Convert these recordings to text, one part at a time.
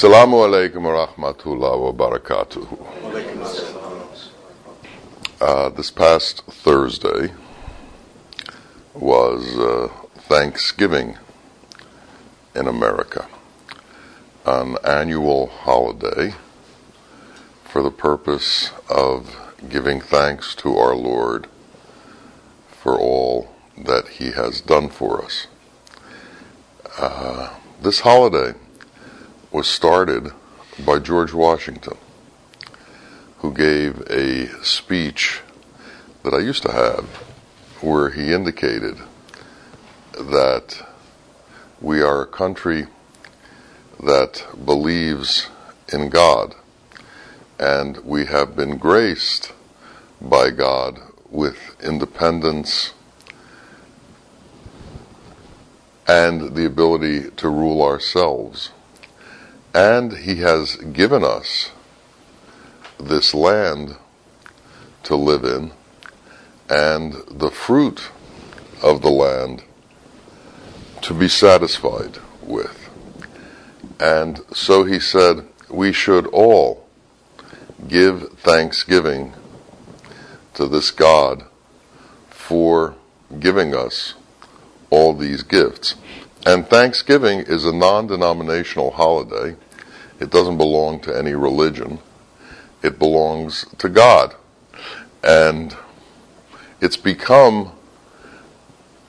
Assalamu alaikum wa rahmatullah wa. Uh, this past Thursday was uh, Thanksgiving in America, an annual holiday for the purpose of giving thanks to our Lord for all that He has done for us. Uh, this holiday was started by George Washington, who gave a speech that I used to have where he indicated that we are a country that believes in God and we have been graced by God with independence and the ability to rule ourselves. And He has given us this land to live in and the fruit of the land to be satisfied with. And so He said, we should all give thanksgiving to this God for giving us all these gifts. And Thanksgiving is a non denominational holiday. It doesn't belong to any religion, it belongs to God. And it's become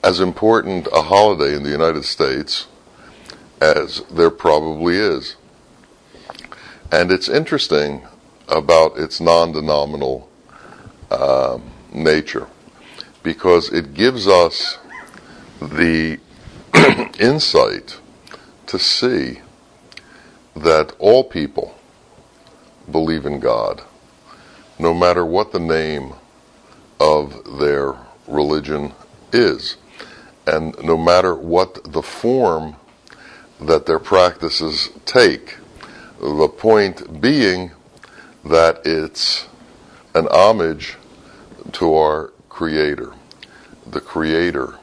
as important a holiday in the United States as there probably is. And it's interesting about its non denominational um, nature because it gives us the insight to see that all people believe in God, no matter what the name of their religion is, and no matter what the form that their practices take. The point being that it's an homage to our Creator, the Creator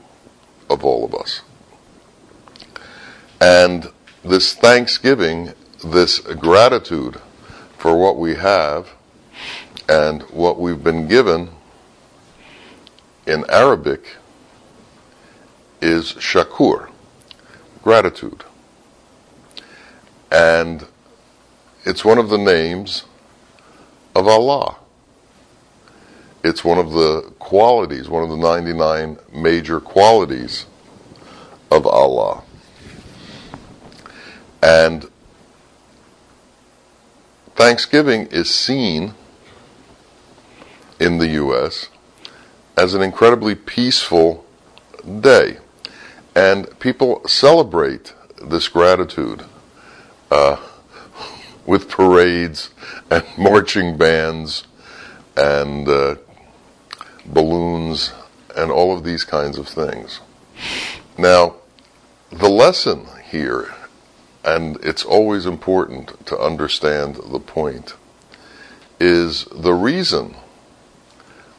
of all of us. And this thanksgiving, this gratitude for what we have and what we've been given in Arabic is shakur, gratitude. And it's one of the names of Allah. It's one of the qualities, one of the 99 major qualities of Allah. And Thanksgiving is seen in the U.S. as an incredibly peaceful day. And people celebrate this gratitude uh, with parades and marching bands and uh, balloons and all of these kinds of things. Now, the lesson here and it's always important to understand the point, is the reason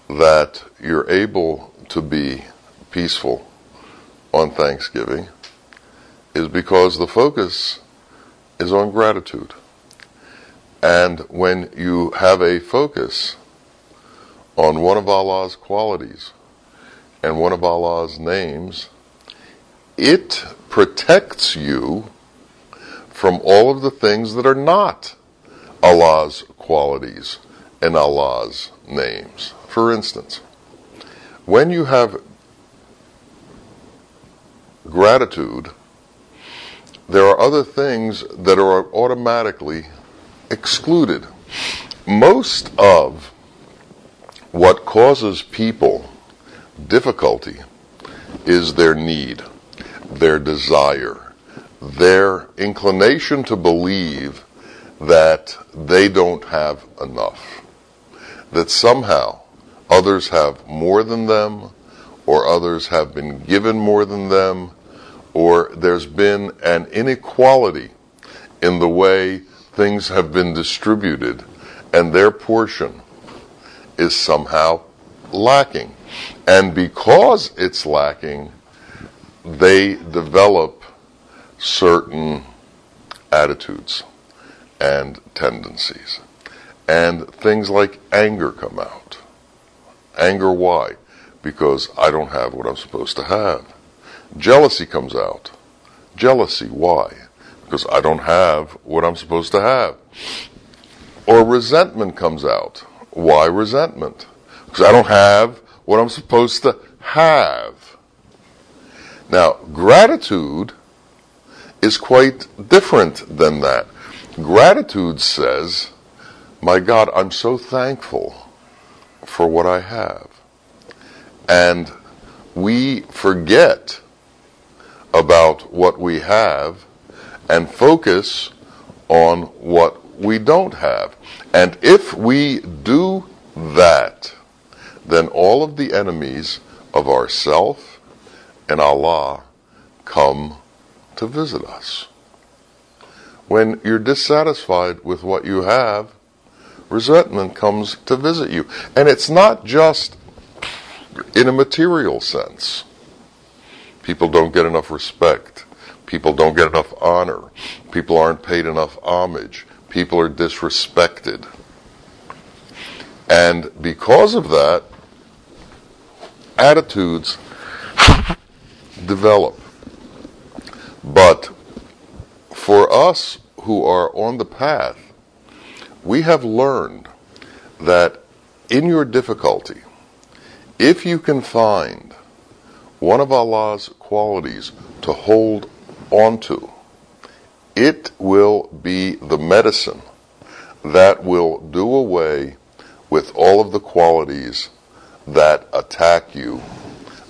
that you're able to be peaceful on Thanksgiving is because the focus is on gratitude. And when you have a focus on one of Allah's qualities and one of Allah's names, it protects you from all of the things that are not Allah's qualities and Allah's names. For instance, when you have gratitude, there are other things that are automatically excluded. Most of what causes people difficulty is their need, their desire, their inclination to believe that they don't have enough, that somehow others have more than them, or others have been given more than them, or there's been an inequality in the way things have been distributed, and their portion is somehow lacking. And because it's lacking, they develop certain attitudes. and tendencies. And things like anger come out. Anger, why? Because I don't have what I'm supposed to have. Jealousy comes out. Jealousy, why? Because I don't have what I'm supposed to have. Or resentment comes out. Why resentment? Because I don't have what I'm supposed to have. Now, gratitude is quite different than that. Gratitude says, My God, I'm so thankful for what I have. And we forget about what we have and focus on what we don't have. And if we do that, then all of the enemies of ourself and Allah come to visit us. When you're dissatisfied with what you have, resentment comes to visit you. And it's not just in a material sense. People don't get enough respect. People don't get enough honor. People aren't paid enough homage. People are disrespected. And because of that, attitudes develop. But for us who are on the path, we have learned that in your difficulty, if you can find one of Allah's qualities to hold onto, it will be the medicine that will do away with all of the qualities that attack you,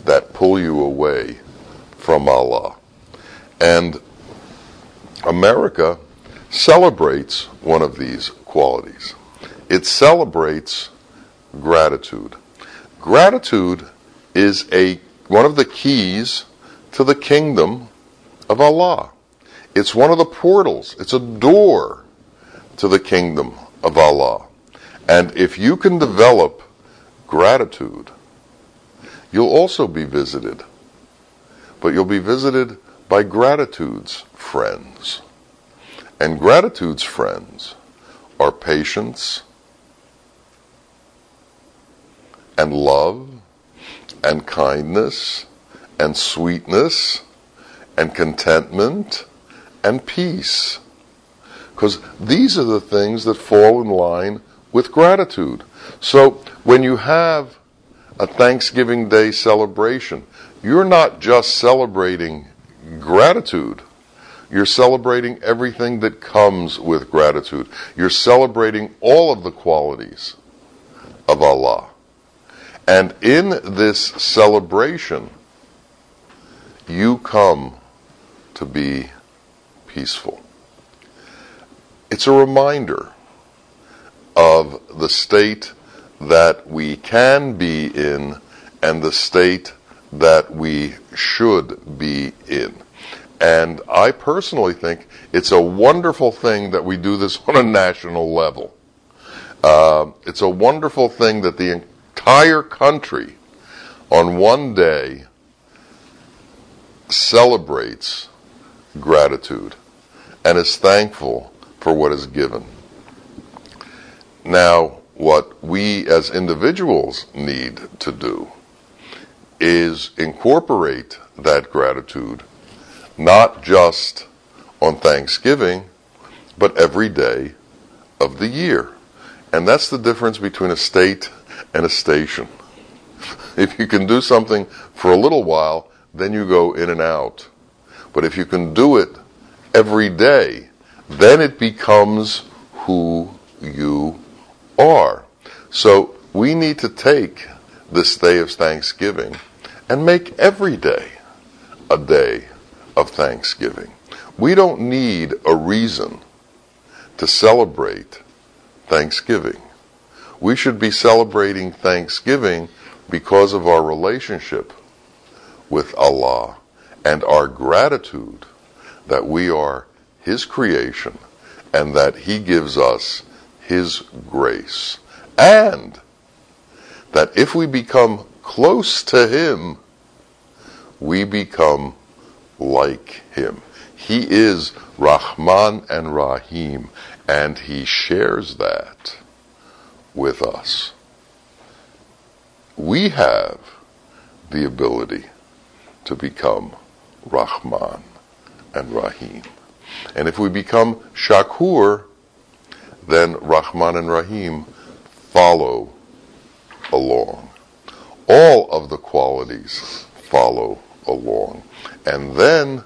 that pull you away from Allah. And America celebrates one of these qualities. It celebrates gratitude. Gratitude is a one of the keys to the kingdom of Allah. It's one of the portals. It's a door to the kingdom of Allah. And if you can develop gratitude, you'll also be visited. But you'll be visited by gratitude's friends. And gratitude's friends are patience and love and kindness and sweetness and contentment and peace. Because these are the things that fall in line with gratitude. So when you have a Thanksgiving Day celebration, you're not just celebrating gratitude. You're celebrating everything that comes with gratitude. You're celebrating all of the qualities of Allah. And in this celebration, you come to be peaceful. It's a reminder of the state that we can be in and the state that we should be in. And I personally think it's a wonderful thing that we do this on a national level. Uh, it's a wonderful thing that the entire country on one day celebrates gratitude and is thankful for what is given. Now, what we as individuals need to do is incorporate that gratitude not just on Thanksgiving, but every day of the year. And that's the difference between a state and a station. If you can do something for a little while, then you go in and out. But if you can do it every day, then it becomes who you are. So we need to take this day of Thanksgiving and make every day a day of Thanksgiving. We don't need a reason to celebrate Thanksgiving we should be celebrating Thanksgiving because of our relationship with Allah and our gratitude that we are His creation and that He gives us His grace. And that if we become close to Him, we become like Him. He is Rahman and Rahim, and he shares that with us. We have the ability to become Rahman and Rahim. And if we become Shakur, then Rahman and Rahim follow along. All of the qualities follow along. And then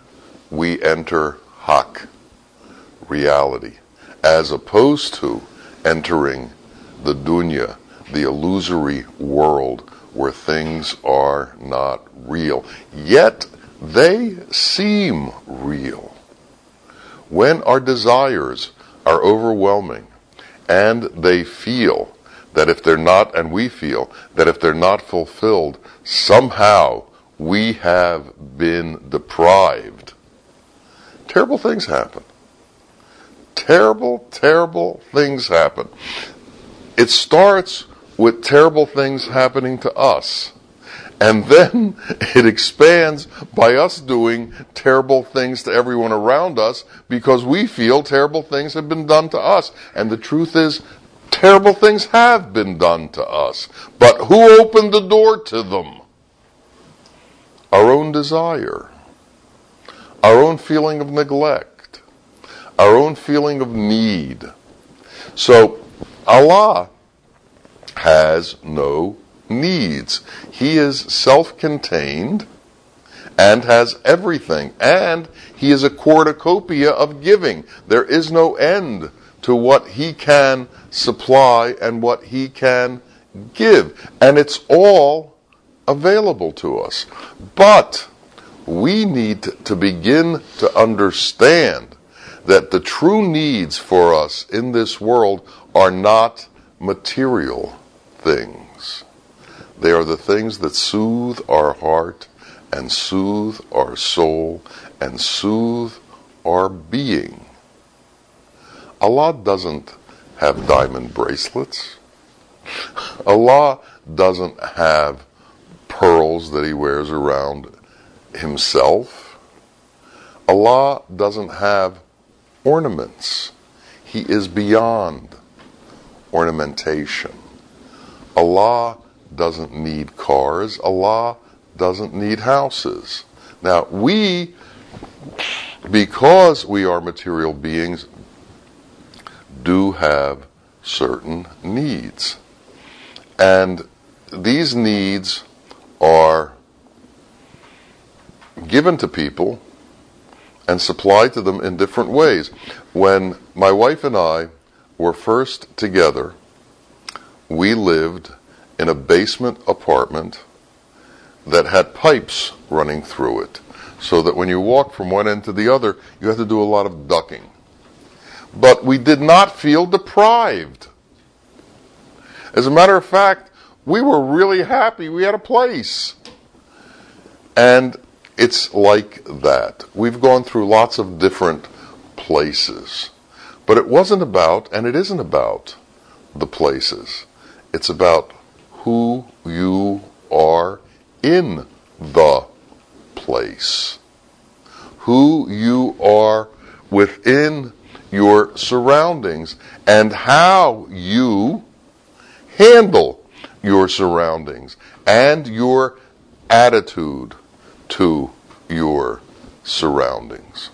we enter Hak, reality, as opposed to entering the dunya, the illusory world where things are not real. Yet they seem real. When our desires are overwhelming and they feel that if they're not, and we feel that if they're not fulfilled, somehow we have been deprived. Terrible things happen. Terrible, terrible things happen. It starts with terrible things happening to us. And then it expands by us doing terrible things to everyone around us because we feel terrible things have been done to us. And the truth is, terrible things have been done to us. But who opened the door to them? Our own desire, our own feeling of neglect, our own feeling of need. So Allah has no needs. He is self contained and has everything. And he is a cornucopia of giving. There is no end to what he can supply and what he can give. And it's all available to us. But we need to begin to understand that the true needs for us in this world are not material things. They are the things that soothe our heart and soothe our soul and soothe our being. Allah doesn't have diamond bracelets. Allah doesn't have pearls that he wears around himself. Allah doesn't have ornaments. He is beyond ornamentation. Allah doesn't need cars. Allah doesn't need houses. Now, we, because we are material beings, do have certain needs. And these needs are given to people and supplied to them in different ways. When my wife and I were first together, we lived in a basement apartment that had pipes running through it. So that when you walked from one end to the other, you had to do a lot of ducking. But we did not feel deprived. As a matter of fact, we were really happy we had a place. And it's like that. We've gone through lots of different places. But it wasn't about, and it isn't about, the places. It's about who you are in the place. Who you are within your surroundings and how you handle your surroundings and your attitude to your surroundings.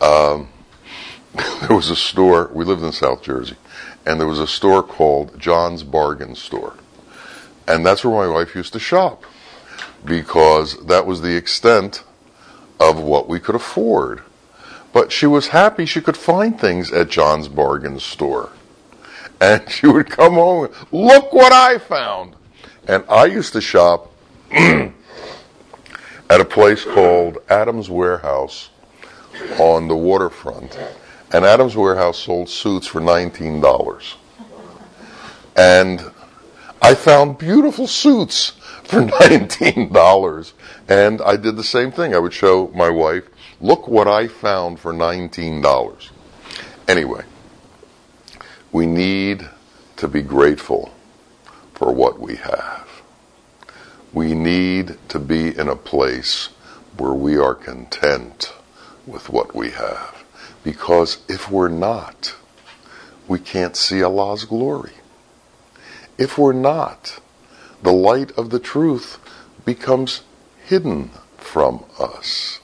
Um, there was a store, we lived in South Jersey, and there was a store called John's Bargain Store. And that's where my wife used to shop because that was the extent of what we could afford. But she was happy she could find things at John's Bargain Store. And she would come home, look what I found. And I used to shop at a place called Adams Warehouse on the waterfront and Adams Warehouse sold suits for $19. And I found beautiful suits for $19. And I did the same thing. I would show my wife, look what I found for $19. Anyway, we need to be grateful for what we have. We need to be in a place where we are content with what we have. Because if we're not, we can't see Allah's glory. If we're not, the light of the truth becomes hidden from us.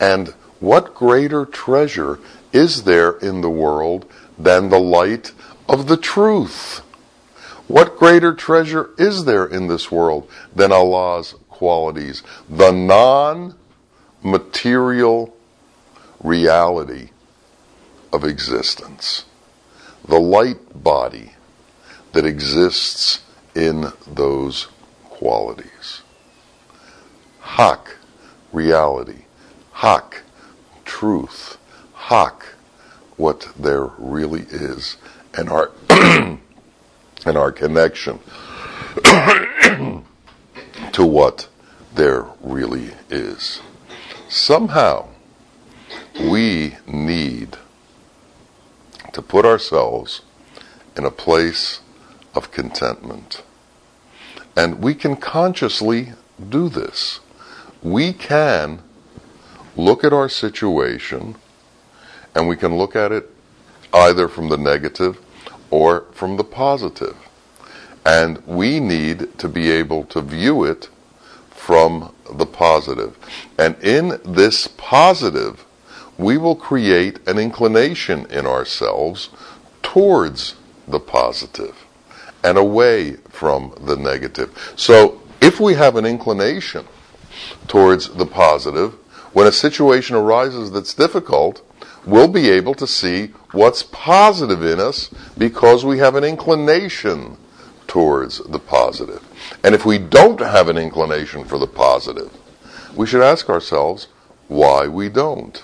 And what greater treasure is there in the world than the light of the truth? What greater treasure is there in this world than Allah's qualities? The non material reality of existence. The light body that exists in those qualities. Hak, reality. Hak, truth. Hak, what there really is. And our, and our connection to what there really is. Somehow, we need to put ourselves in a place of contentment. And we can consciously do this. We can look at our situation and we can look at it either from the negative or from the positive. And we need to be able to view it from the positive. And in this positive, we will create an inclination in ourselves towards the positive and away from the negative. So if we have an inclination towards the positive, when a situation arises that's difficult, we'll be able to see what's positive in us because we have an inclination towards the positive. And if we don't have an inclination for the positive, we should ask ourselves why we don't.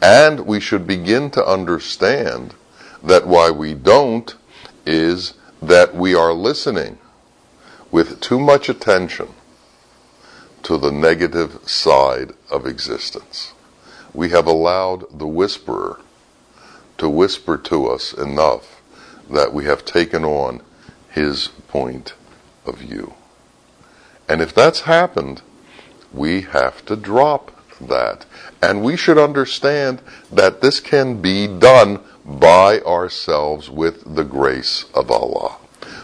And we should begin to understand that why we don't is that we are listening with too much attention to the negative side of existence. We have allowed the whisperer to whisper to us enough that we have taken on his point of view. And if that's happened, we have to drop that. And we should understand that this can be done by ourselves with the grace of Allah.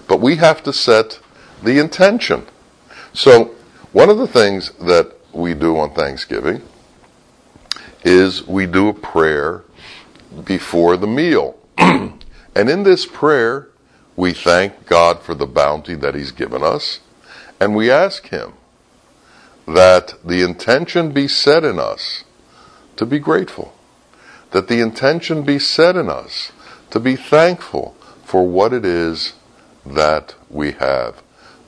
But we have to set the intention. So, one of the things that we do on Thanksgiving is we do a prayer before the meal. and in this prayer, we thank God for the bounty that He's given us, and we ask Him that the intention be set in us to be grateful, that the intention be set in us to be thankful for what it is that we have.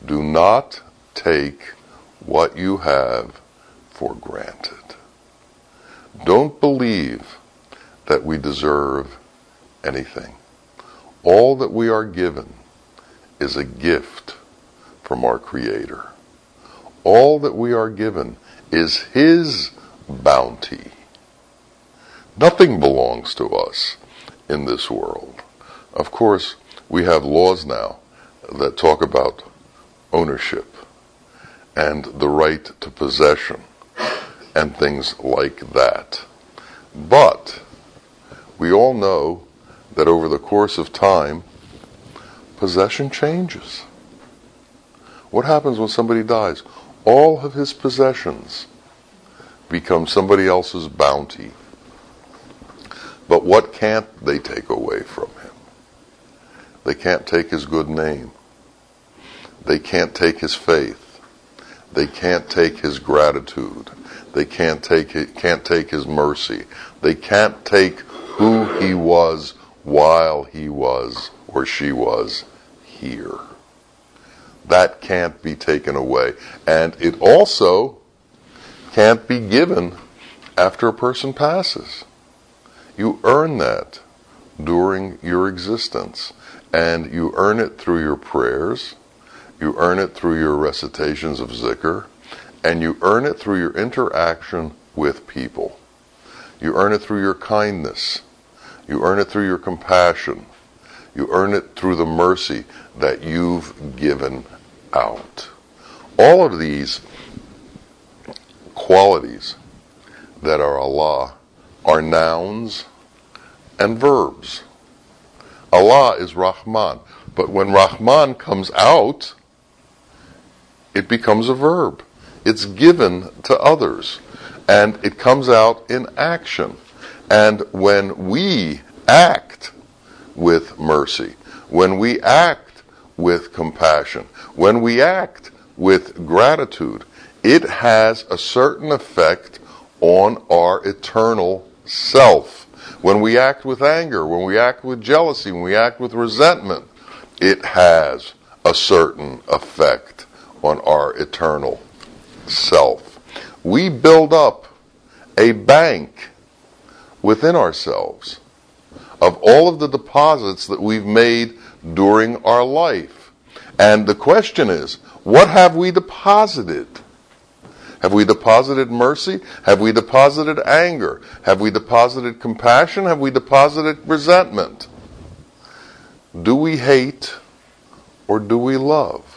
Do not take what you have for granted. Don't believe that we deserve anything. All that we are given is a gift from our Creator. All that we are given is His bounty. Nothing belongs to us in this world. Of course, we have laws now that talk about ownership and the right to possession and things like that. But we all know that over the course of time, possession changes. What happens when somebody dies? All of his possessions become somebody else's bounty. But what can't they take away from him? They can't take his good name. They can't take his faith. They can't take his gratitude. They can't take can't take his mercy. They can't take who he was while he was or she was here. That can't be taken away. And it also can't be given after a person passes. You earn that during your existence. And you earn it through your prayers, you earn it through your recitations of zikr, and you earn it through your interaction with people. You earn it through your kindness. You earn it through your compassion. You earn it through the mercy that you've given out. All of these qualities that are Allah are nouns and verbs. Allah is Rahman. But when Rahman comes out, it becomes a verb. It's given to others. And it comes out in action. And when we act with mercy, when we act with compassion, when we act with gratitude, it has a certain effect on our eternal self. When we act with anger, when we act with jealousy, when we act with resentment, it has a certain effect on our eternal self. We build up a bank within ourselves of all of the deposits that we've made during our life. And the question is, what have we deposited? Have we deposited mercy? Have we deposited anger? Have we deposited compassion? Have we deposited resentment? Do we hate or do we love?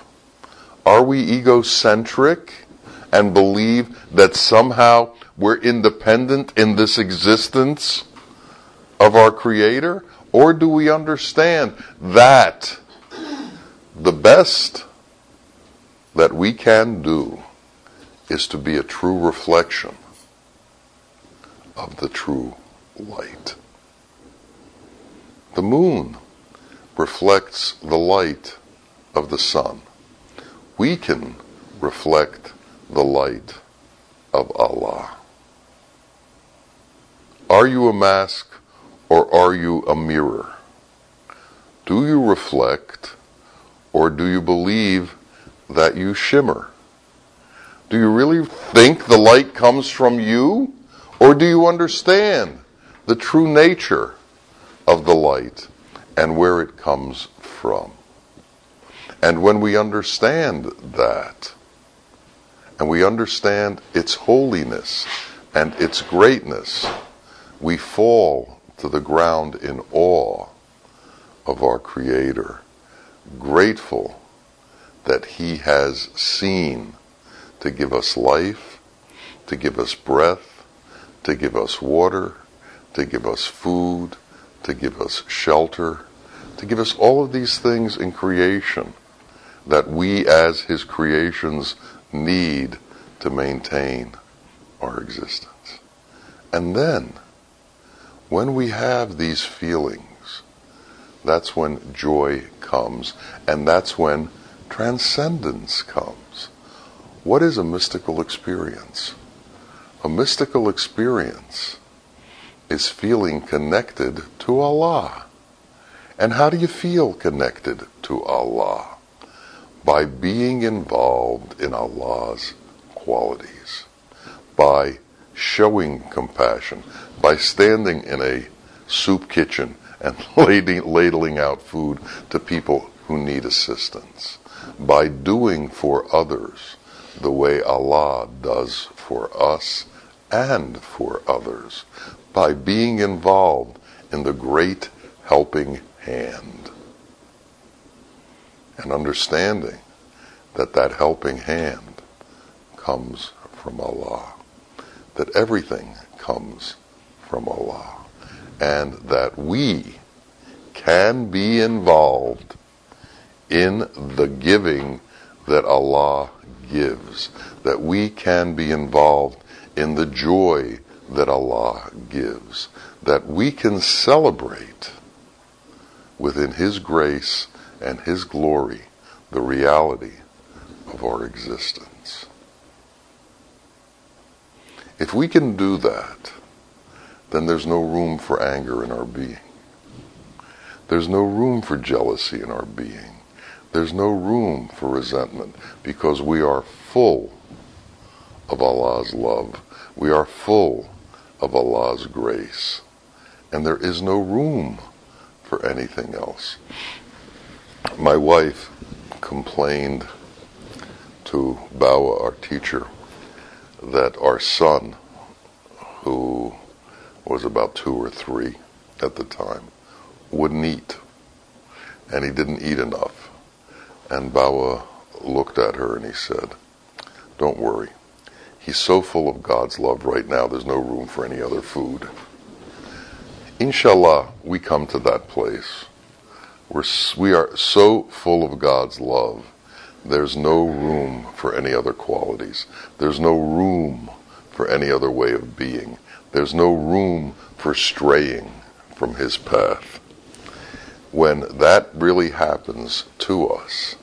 Are we egocentric and believe that somehow we're independent in this existence of our Creator? Or do we understand that the best that we can do is to be a true reflection of the true light? The moon reflects the light of the sun. We can reflect the light of Allah. Are you a mask or are you a mirror? Do you reflect or do you believe that you shimmer? Do you really think the light comes from you or do you understand the true nature of the light and where it comes from? And when we understand that, and we understand its holiness and its greatness, we fall to the ground in awe of our Creator, grateful that He has seen to give us life, to give us breath, to give us water, to give us food, to give us shelter, to give us all of these things in creation that we as His creations need to maintain our existence. And then, when we have these feelings, that's when joy comes, and that's when transcendence comes. What is a mystical experience? A mystical experience is feeling connected to Allah. And how do you feel connected to Allah? By being involved in Allah's qualities, by showing compassion, by standing in a soup kitchen and ladling out food to people who need assistance, by doing for others the way Allah does for us and for others, by being involved in the great helping hand and understanding that that helping hand comes from Allah, that everything comes from Allah, and that we can be involved in the giving that Allah gives, that we can be involved in the joy that Allah gives, that we can celebrate within His grace and His glory the reality of our existence. If we can do that, then there's no room for anger in our being. There's no room for jealousy in our being. There's no room for resentment because we are full of Allah's love. We are full of Allah's grace. And there is no room for anything else. My wife complained to Bawa, our teacher, that our son, who was about two or three at the time, wouldn't eat. And he didn't eat enough. And Bawa looked at her and he said, Don't worry. He's so full of God's love right now, there's no room for any other food. Inshallah, we come to that place. We're, we are so full of God's love. There's no room for any other qualities. There's no room for any other way of being. There's no room for straying from His path. When that really happens to us,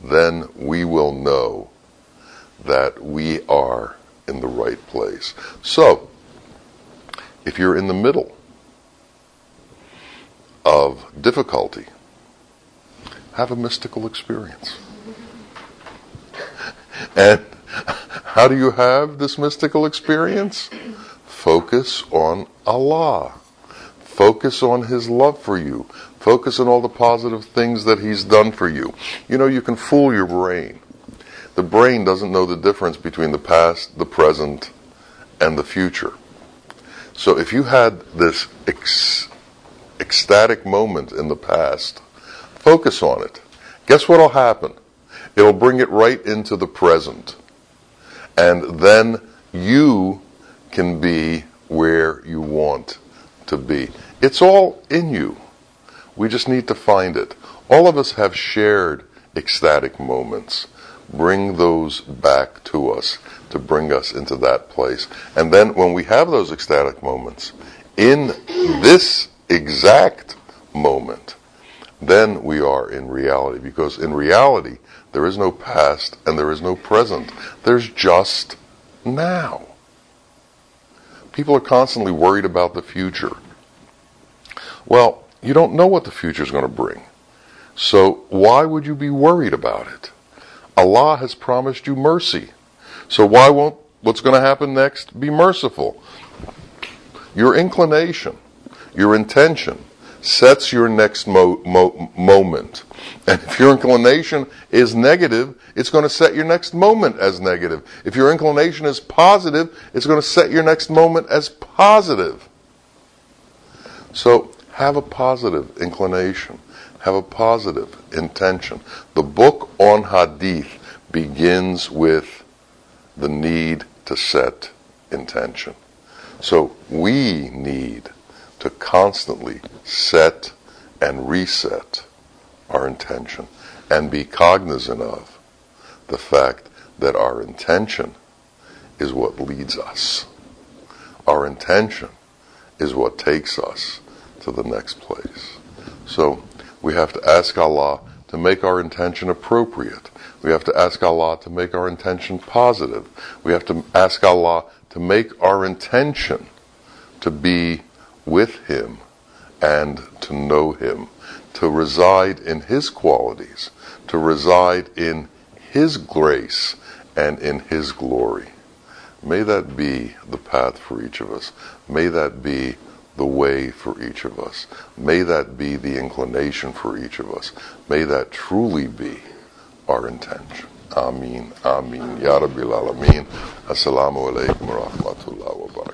then we will know that we are in the right place. So, if you're in the middle of difficulty, have a mystical experience. And how do you have this mystical experience? Focus on Allah. Focus on His love for you. Focus on all the positive things that He's done for you. You know, you can fool your brain. The brain doesn't know the difference between the past, the present, and the future. So if you had this ec- ecstatic moment in the past, focus on it. Guess what will happen? It'll bring it right into the present. And then you can be where you want to be. It's all in you. We just need to find it. All of us have shared ecstatic moments. Bring those back to us to bring us into that place. And then when we have those ecstatic moments, in this exact moment, then we are in reality. Because in reality, there is no past and there is no present. There's just now. People are constantly worried about the future. Well, you don't know what the future is going to bring. So why would you be worried about it? Allah has promised you mercy. So why won't what's going to happen next be merciful? Your inclination, your intention, sets your next mo- mo- moment. And if your inclination is negative, it's going to set your next moment as negative. If your inclination is positive, it's going to set your next moment as positive. So have a positive inclination. Have a positive intention. The book on Hadith begins with the need to set intention. So we need to constantly set and reset our intention and be cognizant of the fact that our intention is what leads us. Our intention is what takes us to the next place. So we have to ask Allah to make our intention appropriate. We have to ask Allah to make our intention positive. We have to ask Allah to make our intention to be with Him and to know Him, to reside in His qualities, to reside in His grace and in His glory. May that be the path for each of us. May that be the way for each of us. May that be the inclination for each of us. May that truly be our intention. Ameen, Ameen. Ya Rabbil Alameen. Assalamu alaikum wa rahmatullah wa